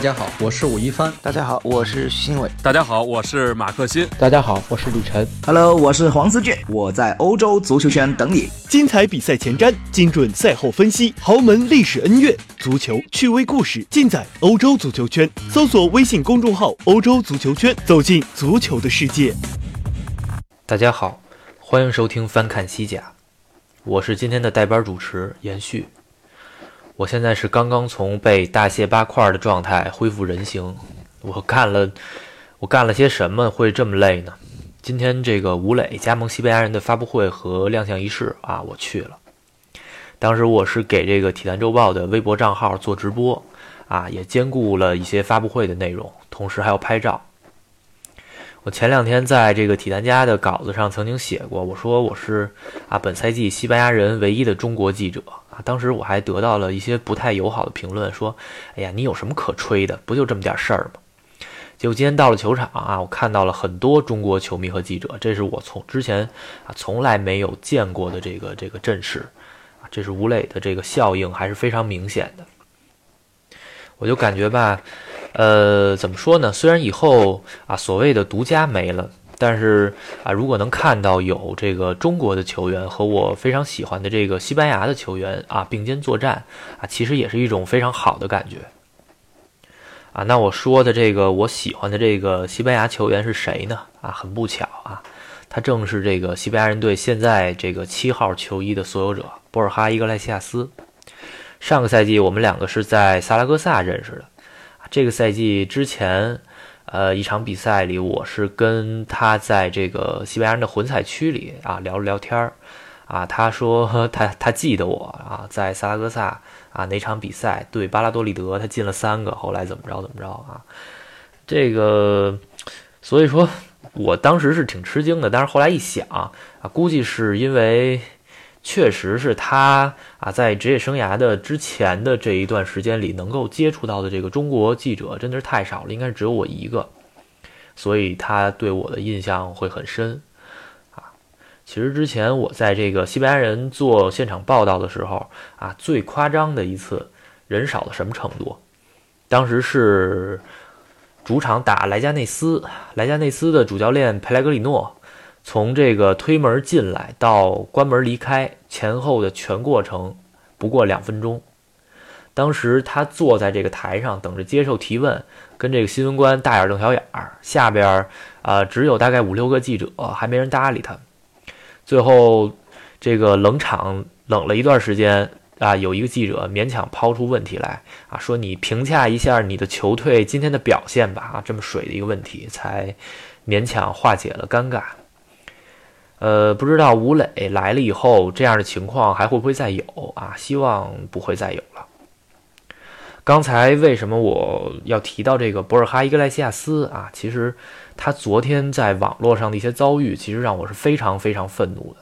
大家好，我是武一帆。大家好，我是徐新伟。大家好，我是马克新。大家好，我是李晨。Hello，我是黄思俊，我在欧洲足球圈等你。精彩比赛前瞻，精准赛后分析，豪门历史恩怨，足球趣味故事尽在欧洲足球圈。搜索微信公众号“欧洲足球圈”，走进足球的世界。大家好，欢迎收听翻看西甲，我是今天的代班主持延续。我现在是刚刚从被大卸八块的状态恢复人形。我干了，我干了些什么会这么累呢？今天这个吴磊加盟西班牙人的发布会和亮相仪式啊，我去了。当时我是给这个体坛周报的微博账号做直播啊，也兼顾了一些发布会的内容，同时还要拍照。我前两天在这个体坛家的稿子上曾经写过，我说我是啊本赛季西班牙人唯一的中国记者啊。当时我还得到了一些不太友好的评论，说：“哎呀，你有什么可吹的？不就这么点事儿吗？”结果今天到了球场啊，我看到了很多中国球迷和记者，这是我从之前啊从来没有见过的这个这个阵势啊，这是吴磊的这个效应还是非常明显的。我就感觉吧，呃，怎么说呢？虽然以后啊所谓的独家没了。但是啊，如果能看到有这个中国的球员和我非常喜欢的这个西班牙的球员啊并肩作战啊，其实也是一种非常好的感觉啊。那我说的这个我喜欢的这个西班牙球员是谁呢？啊，很不巧啊，他正是这个西班牙人队现在这个七号球衣的所有者博尔哈伊格莱西亚斯。上个赛季我们两个是在萨拉戈萨认识的，这个赛季之前。呃，一场比赛里，我是跟他在这个西班牙人的混采区里啊聊了聊天儿，啊，他说他他记得我啊，在萨拉戈萨啊哪场比赛对巴拉多利德，他进了三个，后来怎么着怎么着啊，这个，所以说我当时是挺吃惊的，但是后来一想啊，估计是因为。确实是他啊，在职业生涯的之前的这一段时间里，能够接触到的这个中国记者真的是太少了，应该是只有我一个，所以他对我的印象会很深啊。其实之前我在这个西班牙人做现场报道的时候啊，最夸张的一次人少到什么程度？当时是主场打莱加内斯，莱加内斯的主教练佩莱格里诺。从这个推门进来到关门离开前后的全过程不过两分钟。当时他坐在这个台上等着接受提问，跟这个新闻官大眼瞪小眼儿，下边啊只有大概五六个记者，还没人搭理他。最后这个冷场冷了一段时间啊，有一个记者勉强抛出问题来啊，说你评价一下你的球队今天的表现吧啊，这么水的一个问题才勉强化解了尴尬。呃，不知道吴磊来了以后，这样的情况还会不会再有啊？希望不会再有了。刚才为什么我要提到这个博尔哈伊格莱西亚斯啊？其实他昨天在网络上的一些遭遇，其实让我是非常非常愤怒的。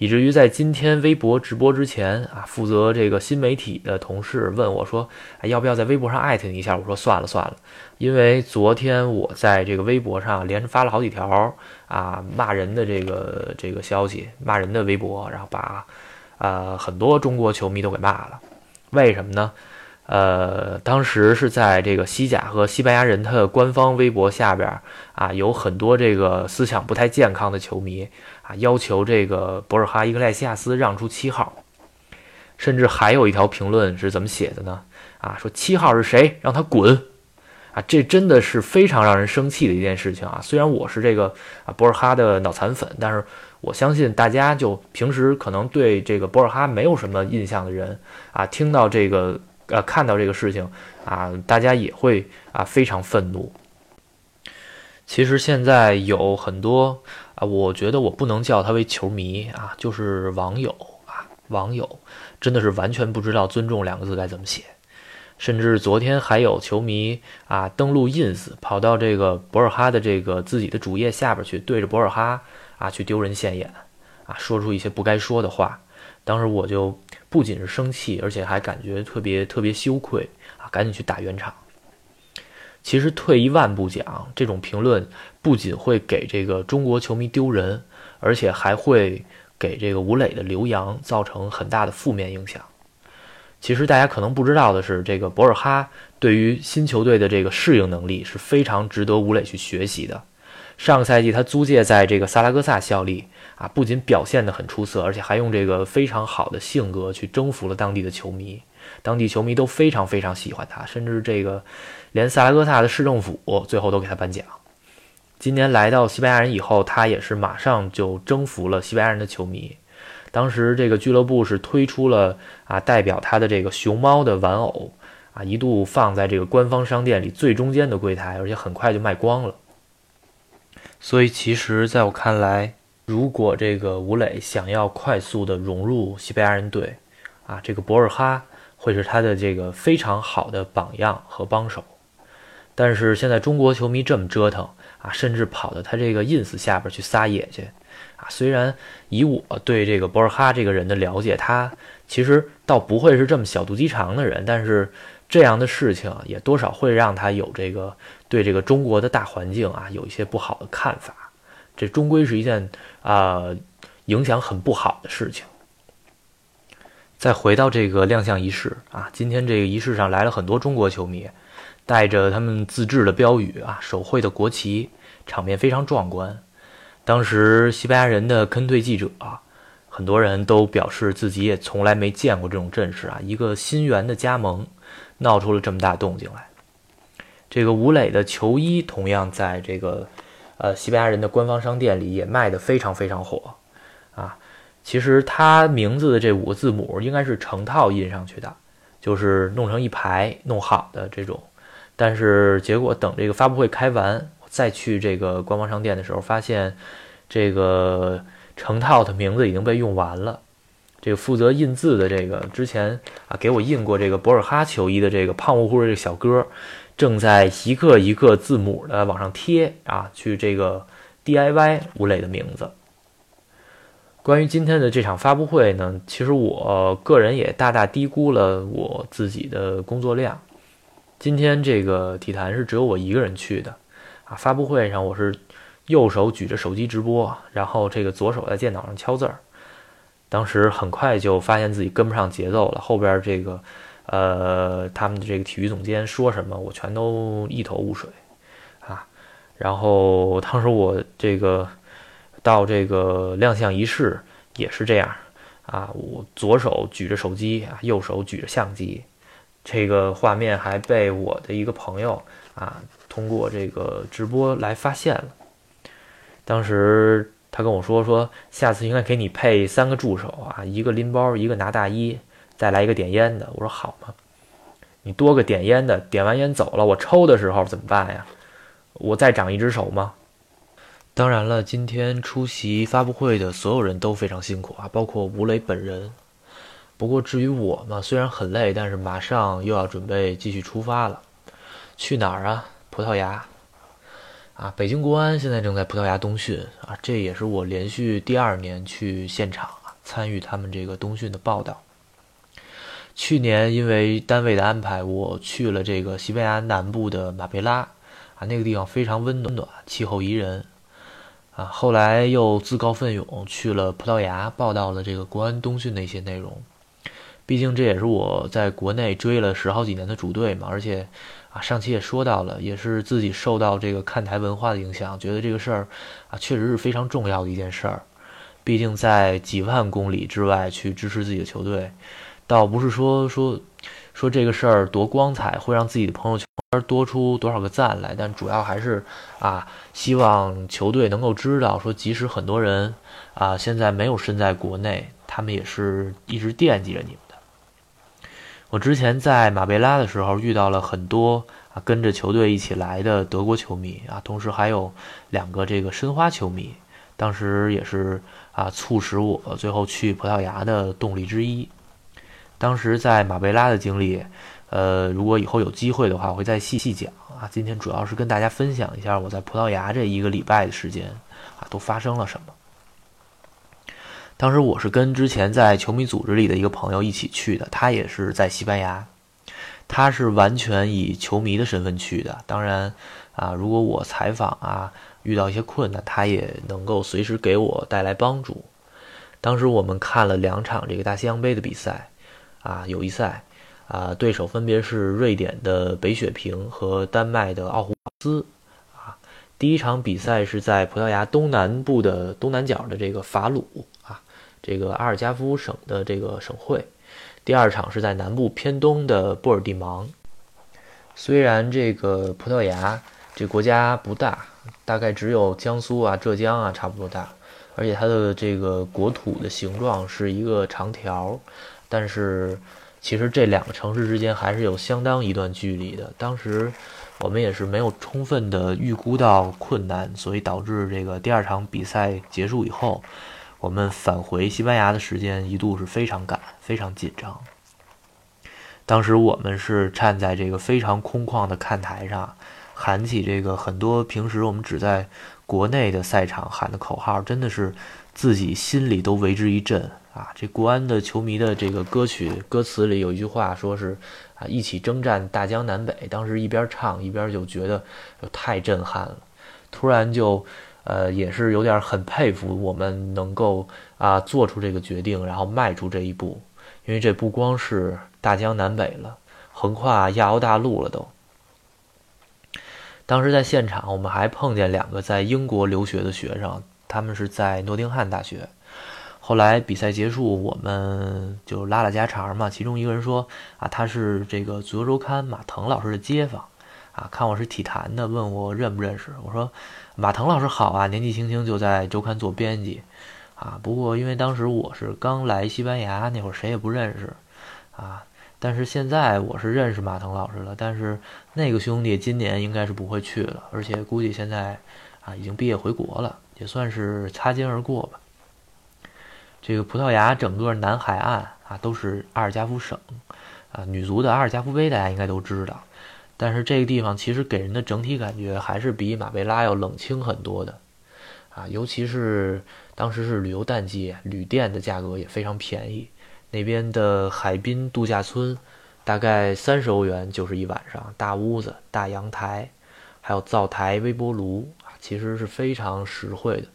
以至于在今天微博直播之前啊，负责这个新媒体的同事问我说：“要不要在微博上艾特你一下？”我说：“算了算了，因为昨天我在这个微博上连着发了好几条啊骂人的这个这个消息，骂人的微博，然后把啊很多中国球迷都给骂了。为什么呢？呃，当时是在这个西甲和西班牙人他的官方微博下边啊，有很多这个思想不太健康的球迷。”要求这个博尔哈伊格莱西亚斯让出七号，甚至还有一条评论是怎么写的呢？啊，说七号是谁，让他滚！啊，这真的是非常让人生气的一件事情啊！虽然我是这个啊博尔哈的脑残粉，但是我相信大家就平时可能对这个博尔哈没有什么印象的人啊，听到这个呃看到这个事情啊，大家也会啊非常愤怒。其实现在有很多。啊，我觉得我不能叫他为球迷啊，就是网友啊，网友真的是完全不知道“尊重”两个字该怎么写，甚至昨天还有球迷啊登录 ins，跑到这个博尔哈的这个自己的主页下边去，对着博尔哈啊去丢人现眼，啊说出一些不该说的话。当时我就不仅是生气，而且还感觉特别特别羞愧啊，赶紧去打圆场。其实退一万步讲，这种评论不仅会给这个中国球迷丢人，而且还会给这个吴磊的留洋造成很大的负面影响。其实大家可能不知道的是，这个博尔哈对于新球队的这个适应能力是非常值得吴磊去学习的。上个赛季他租借在这个萨拉戈萨效力啊，不仅表现得很出色，而且还用这个非常好的性格去征服了当地的球迷，当地球迷都非常非常喜欢他，甚至这个连萨拉戈萨的市政府最后都给他颁奖。今年来到西班牙人以后，他也是马上就征服了西班牙人的球迷。当时这个俱乐部是推出了啊代表他的这个熊猫的玩偶啊，一度放在这个官方商店里最中间的柜台，而且很快就卖光了。所以，其实在我看来，如果这个吴磊想要快速的融入西班牙人队，啊，这个博尔哈会是他的这个非常好的榜样和帮手。但是现在中国球迷这么折腾啊，甚至跑到他这个 ins 下边去撒野去，啊，虽然以我对这个博尔哈这个人的了解，他其实倒不会是这么小肚鸡肠的人，但是。这样的事情也多少会让他有这个对这个中国的大环境啊有一些不好的看法，这终归是一件啊影响很不好的事情。再回到这个亮相仪式啊，今天这个仪式上来了很多中国球迷，带着他们自制的标语啊，手绘的国旗，场面非常壮观。当时西班牙人的跟队记者啊，很多人都表示自己也从来没见过这种阵势啊，一个新援的加盟。闹出了这么大动静来，这个吴磊的球衣同样在这个呃西班牙人的官方商店里也卖得非常非常火。其实他名字的这五个字母应该是成套印上去的，就是弄成一排弄好的这种。但是结果等这个发布会开完，再去这个官方商店的时候，发现这个成套的名字已经被用完了。这个负责印字的这个之前啊给我印过这个博尔哈球衣的这个胖乎乎的这个小哥，正在一个一个字母的往上贴啊，去这个 DIY 吴磊的名字。关于今天的这场发布会呢，其实我个人也大大低估了我自己的工作量。今天这个体坛是只有我一个人去的啊，发布会上我是右手举着手机直播，然后这个左手在电脑上敲字儿。当时很快就发现自己跟不上节奏了，后边这个，呃，他们的这个体育总监说什么，我全都一头雾水，啊，然后当时我这个到这个亮相仪式也是这样，啊，我左手举着手机啊，右手举着相机，这个画面还被我的一个朋友啊通过这个直播来发现了，当时。他跟我说说，下次应该给你配三个助手啊，一个拎包，一个拿大衣，再来一个点烟的。我说好吗？你多个点烟的，点完烟走了，我抽的时候怎么办呀？我再长一只手吗？当然了，今天出席发布会的所有人都非常辛苦啊，包括吴磊本人。不过至于我嘛，虽然很累，但是马上又要准备继续出发了。去哪儿啊？葡萄牙。啊，北京国安现在正在葡萄牙冬训啊，这也是我连续第二年去现场啊，参与他们这个冬训的报道。去年因为单位的安排，我去了这个西班牙南部的马贝拉啊，那个地方非常温暖，气候宜人啊。后来又自告奋勇去了葡萄牙，报道了这个国安冬训的一些内容。毕竟这也是我在国内追了十好几年的主队嘛，而且。啊，上期也说到了，也是自己受到这个看台文化的影响，觉得这个事儿啊，确实是非常重要的一件事儿。毕竟在几万公里之外去支持自己的球队，倒不是说说说这个事儿多光彩，会让自己的朋友圈多出多少个赞来，但主要还是啊，希望球队能够知道，说即使很多人啊现在没有身在国内，他们也是一直惦记着你们的。我之前在马贝拉的时候遇到了很多啊跟着球队一起来的德国球迷啊，同时还有两个这个申花球迷，当时也是啊促使我最后去葡萄牙的动力之一。当时在马贝拉的经历，呃，如果以后有机会的话，我会再细细讲啊。今天主要是跟大家分享一下我在葡萄牙这一个礼拜的时间啊都发生了什么。当时我是跟之前在球迷组织里的一个朋友一起去的，他也是在西班牙，他是完全以球迷的身份去的。当然，啊，如果我采访啊遇到一些困难，他也能够随时给我带来帮助。当时我们看了两场这个大西洋杯的比赛，啊，友谊赛，啊，对手分别是瑞典的北雪平和丹麦的奥胡斯。啊，第一场比赛是在葡萄牙东南部的东南角的这个法鲁啊，这个阿尔加夫省的这个省会。第二场是在南部偏东的波尔蒂芒。虽然这个葡萄牙这国家不大，大概只有江苏啊、浙江啊差不多大，而且它的这个国土的形状是一个长条，但是。其实这两个城市之间还是有相当一段距离的。当时我们也是没有充分的预估到困难，所以导致这个第二场比赛结束以后，我们返回西班牙的时间一度是非常赶、非常紧张。当时我们是站在这个非常空旷的看台上，喊起这个很多平时我们只在国内的赛场喊的口号，真的是自己心里都为之一震。啊，这国安的球迷的这个歌曲歌词里有一句话，说是啊，一起征战大江南北。当时一边唱一边就觉得太震撼了，突然就呃也是有点很佩服我们能够啊做出这个决定，然后迈出这一步，因为这不光是大江南北了，横跨亚欧大陆了都。当时在现场，我们还碰见两个在英国留学的学生，他们是在诺丁汉大学。后来比赛结束，我们就拉了家常嘛。其中一个人说：“啊，他是这个足球周刊马腾老师的街坊，啊，看我是体坛的，问我认不认识。我说，马腾老师好啊，年纪轻轻就在周刊做编辑，啊，不过因为当时我是刚来西班牙，那会儿谁也不认识，啊，但是现在我是认识马腾老师了。但是那个兄弟今年应该是不会去了，而且估计现在啊已经毕业回国了，也算是擦肩而过吧。”这个葡萄牙整个南海岸啊，都是阿尔加夫省，啊，女足的阿尔加夫杯大家应该都知道，但是这个地方其实给人的整体感觉还是比马贝拉要冷清很多的，啊，尤其是当时是旅游淡季，旅店的价格也非常便宜，那边的海滨度假村大概三十欧元就是一晚上，大屋子、大阳台，还有灶台、微波炉啊，其实是非常实惠的，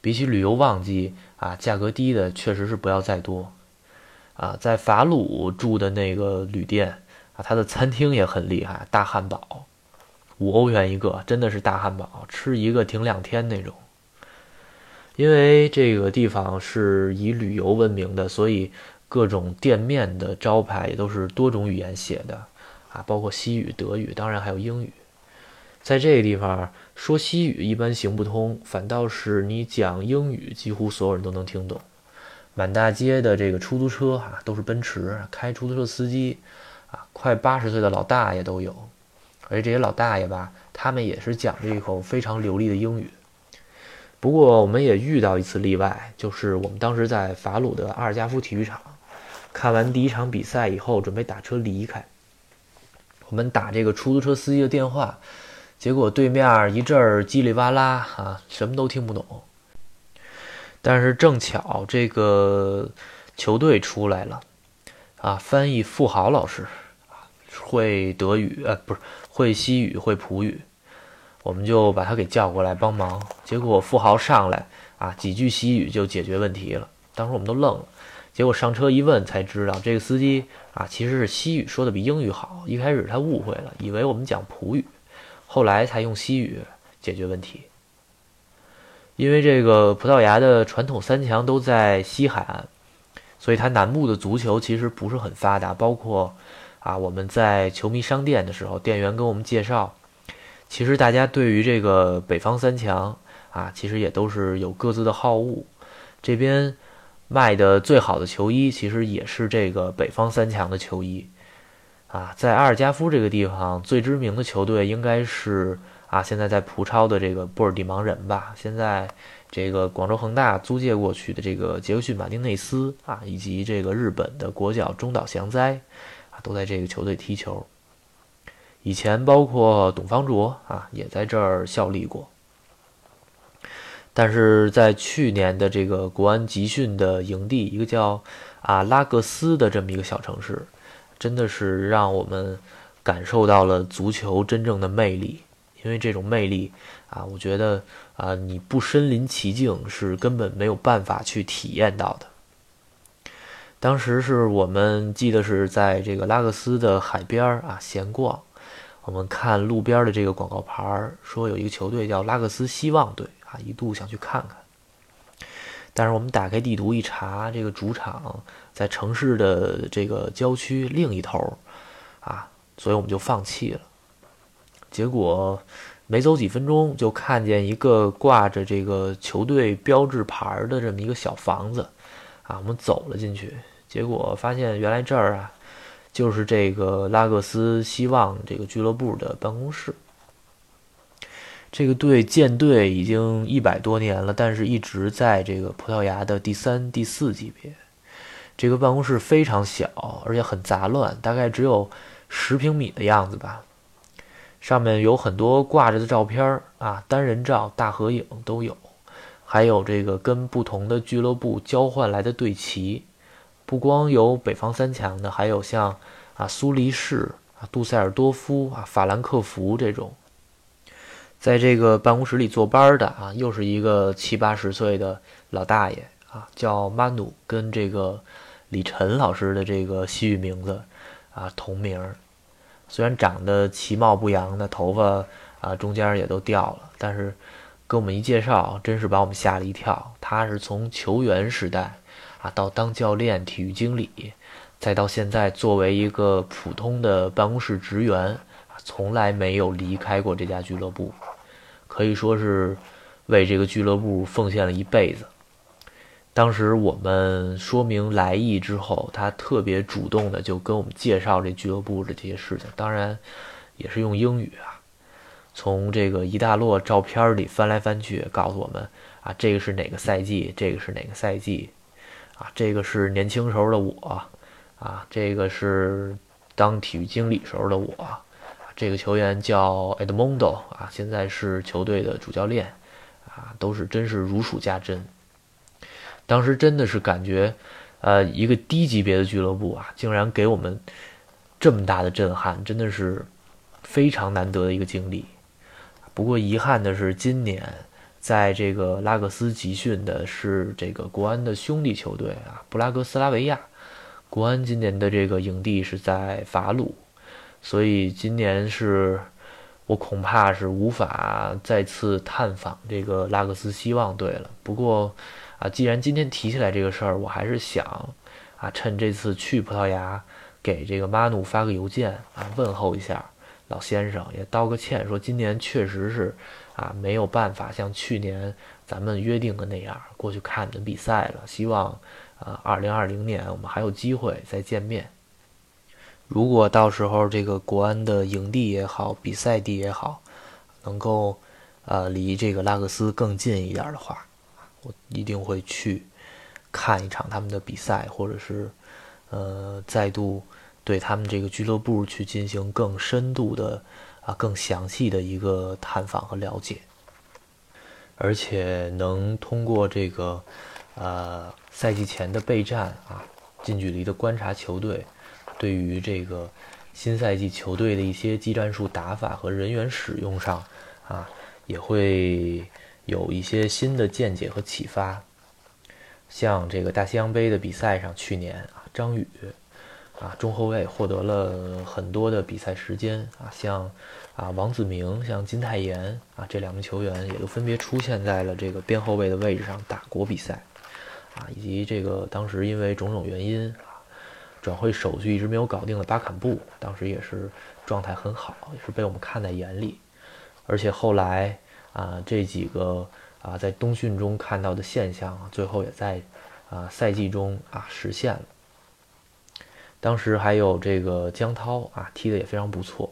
比起旅游旺季。啊，价格低的确实是不要再多，啊，在法鲁住的那个旅店啊，它的餐厅也很厉害，大汉堡，五欧元一个，真的是大汉堡，吃一个挺两天那种。因为这个地方是以旅游闻名的，所以各种店面的招牌也都是多种语言写的，啊，包括西语、德语，当然还有英语。在这个地方说西语一般行不通，反倒是你讲英语，几乎所有人都能听懂。满大街的这个出租车哈都是奔驰，开出租车司机啊，快八十岁的老大爷都有。而且这些老大爷吧，他们也是讲着一口非常流利的英语。不过我们也遇到一次例外，就是我们当时在法鲁的阿尔加夫体育场看完第一场比赛以后，准备打车离开。我们打这个出租车司机的电话。结果对面一阵儿叽里哇啦啊，什么都听不懂。但是正巧这个球队出来了，啊，翻译富豪老师，会德语呃，不是会西语会普语，我们就把他给叫过来帮忙。结果富豪上来啊，几句西语就解决问题了。当时我们都愣了。结果上车一问才知道，这个司机啊其实是西语说的比英语好。一开始他误会了，以为我们讲普语。后来才用西语解决问题，因为这个葡萄牙的传统三强都在西海岸，所以它南部的足球其实不是很发达。包括啊，我们在球迷商店的时候，店员跟我们介绍，其实大家对于这个北方三强啊，其实也都是有各自的好恶。这边卖的最好的球衣，其实也是这个北方三强的球衣。啊，在阿尔加夫这个地方，最知名的球队应该是啊，现在在葡超的这个波尔蒂芒人吧。现在这个广州恒大租借过去的这个杰克逊马丁内斯啊，以及这个日本的国脚中岛祥哉啊，都在这个球队踢球。以前包括董方卓啊，也在这儿效力过。但是在去年的这个国安集训的营地，一个叫啊拉各斯的这么一个小城市。真的是让我们感受到了足球真正的魅力，因为这种魅力啊，我觉得啊，你不身临其境是根本没有办法去体验到的。当时是我们记得是在这个拉各斯的海边儿啊闲逛，我们看路边的这个广告牌儿，说有一个球队叫拉各斯希望队啊，一度想去看看。但是我们打开地图一查，这个主场在城市的这个郊区另一头，啊，所以我们就放弃了。结果没走几分钟，就看见一个挂着这个球队标志牌的这么一个小房子，啊，我们走了进去，结果发现原来这儿啊，就是这个拉各斯希望这个俱乐部的办公室。这个队建队已经一百多年了，但是一直在这个葡萄牙的第三、第四级别。这个办公室非常小，而且很杂乱，大概只有十平米的样子吧。上面有很多挂着的照片啊，单人照、大合影都有，还有这个跟不同的俱乐部交换来的队旗。不光有北方三强的，还有像啊苏黎世、啊杜塞尔多夫、啊法兰克福这种。在这个办公室里坐班的啊，又是一个七八十岁的老大爷啊，叫曼努，跟这个李晨老师的这个西语名字啊同名。虽然长得其貌不扬的，头发啊中间也都掉了，但是跟我们一介绍，真是把我们吓了一跳。他是从球员时代啊到当教练、体育经理，再到现在作为一个普通的办公室职员，从来没有离开过这家俱乐部。可以说是为这个俱乐部奉献了一辈子。当时我们说明来意之后，他特别主动的就跟我们介绍这俱乐部的这些事情，当然也是用英语啊。从这个一大摞照片里翻来翻去，告诉我们啊，这个是哪个赛季，这个是哪个赛季，啊，这个是年轻时候的我，啊，这个是当体育经理时候的我。这个球员叫 Edmundo 啊，现在是球队的主教练，啊，都是真是如数家珍。当时真的是感觉，呃，一个低级别的俱乐部啊，竟然给我们这么大的震撼，真的是非常难得的一个经历。不过遗憾的是，今年在这个拉各斯集训的是这个国安的兄弟球队啊，布拉格斯拉维亚。国安今年的这个营地是在法鲁。所以今年是我恐怕是无法再次探访这个拉克斯希望队了。不过啊，既然今天提起来这个事儿，我还是想啊，趁这次去葡萄牙，给这个马努发个邮件啊，问候一下老先生，也道个歉，说今年确实是啊没有办法像去年咱们约定的那样过去看你们比赛了。希望啊，二零二零年我们还有机会再见面。如果到时候这个国安的营地也好，比赛地也好，能够，呃，离这个拉克斯更近一点的话，我一定会去看一场他们的比赛，或者是，呃，再度对他们这个俱乐部去进行更深度的啊、更详细的一个探访和了解，而且能通过这个，呃，赛季前的备战啊，近距离的观察球队。对于这个新赛季球队的一些技战术打法和人员使用上，啊，也会有一些新的见解和启发。像这个大西洋杯的比赛上，去年啊，张宇啊，中后卫获得了很多的比赛时间啊，像啊王子明、像金泰妍啊这两名球员也都分别出现在了这个边后卫的位置上打国比赛，啊，以及这个当时因为种种原因啊。转会手续一直没有搞定的巴坎布，当时也是状态很好，也是被我们看在眼里。而且后来啊，这几个啊在冬训中看到的现象，最后也在啊赛季中啊实现了。当时还有这个江涛啊，踢得也非常不错。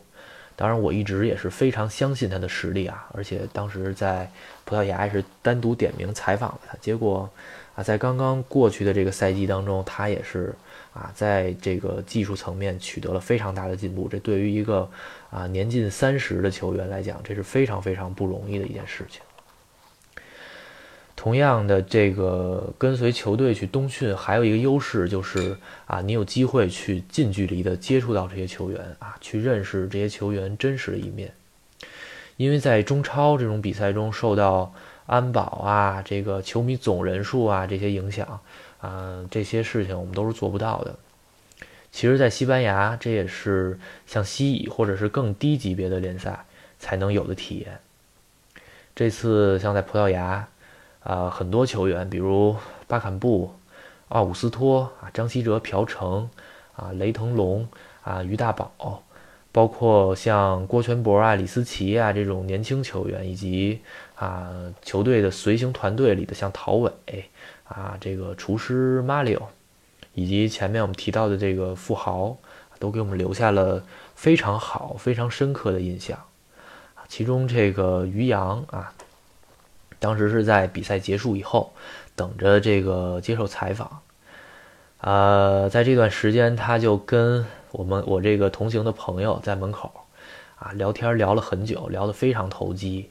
当然，我一直也是非常相信他的实力啊，而且当时在葡萄牙也是单独点名采访了他。结果啊，在刚刚过去的这个赛季当中，他也是。啊，在这个技术层面取得了非常大的进步，这对于一个啊年近三十的球员来讲，这是非常非常不容易的一件事情。同样的，这个跟随球队去冬训，还有一个优势就是啊，你有机会去近距离的接触到这些球员啊，去认识这些球员真实的一面。因为在中超这种比赛中受到。安保啊，这个球迷总人数啊这些影响啊，这些事情我们都是做不到的。其实，在西班牙，这也是像西乙或者是更低级别的联赛才能有的体验。这次像在葡萄牙，啊，很多球员，比如巴坎布、奥古斯托啊、张稀哲、朴成啊、雷腾龙啊、于大宝，包括像郭全博啊、李思齐啊这种年轻球员，以及啊球队的随行团队里的像陶伟啊，这个厨师马里奥。以及前面我们提到的这个富豪，都给我们留下了非常好、非常深刻的印象。其中这个于洋啊，当时是在比赛结束以后，等着这个接受采访。呃，在这段时间，他就跟我们我这个同行的朋友在门口啊聊天，聊了很久，聊得非常投机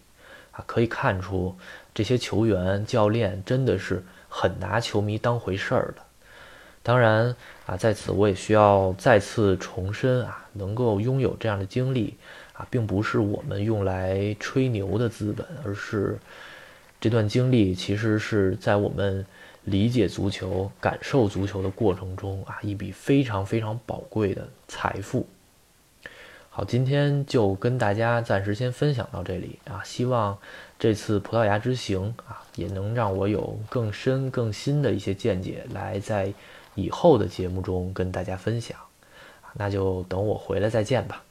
啊，可以看出这些球员、教练真的是很拿球迷当回事儿的。当然啊，在此我也需要再次重申啊，能够拥有这样的经历啊，并不是我们用来吹牛的资本，而是这段经历其实是在我们理解足球、感受足球的过程中啊，一笔非常非常宝贵的财富。好，今天就跟大家暂时先分享到这里啊，希望这次葡萄牙之行啊，也能让我有更深更新的一些见解来在。以后的节目中跟大家分享，那就等我回来再见吧。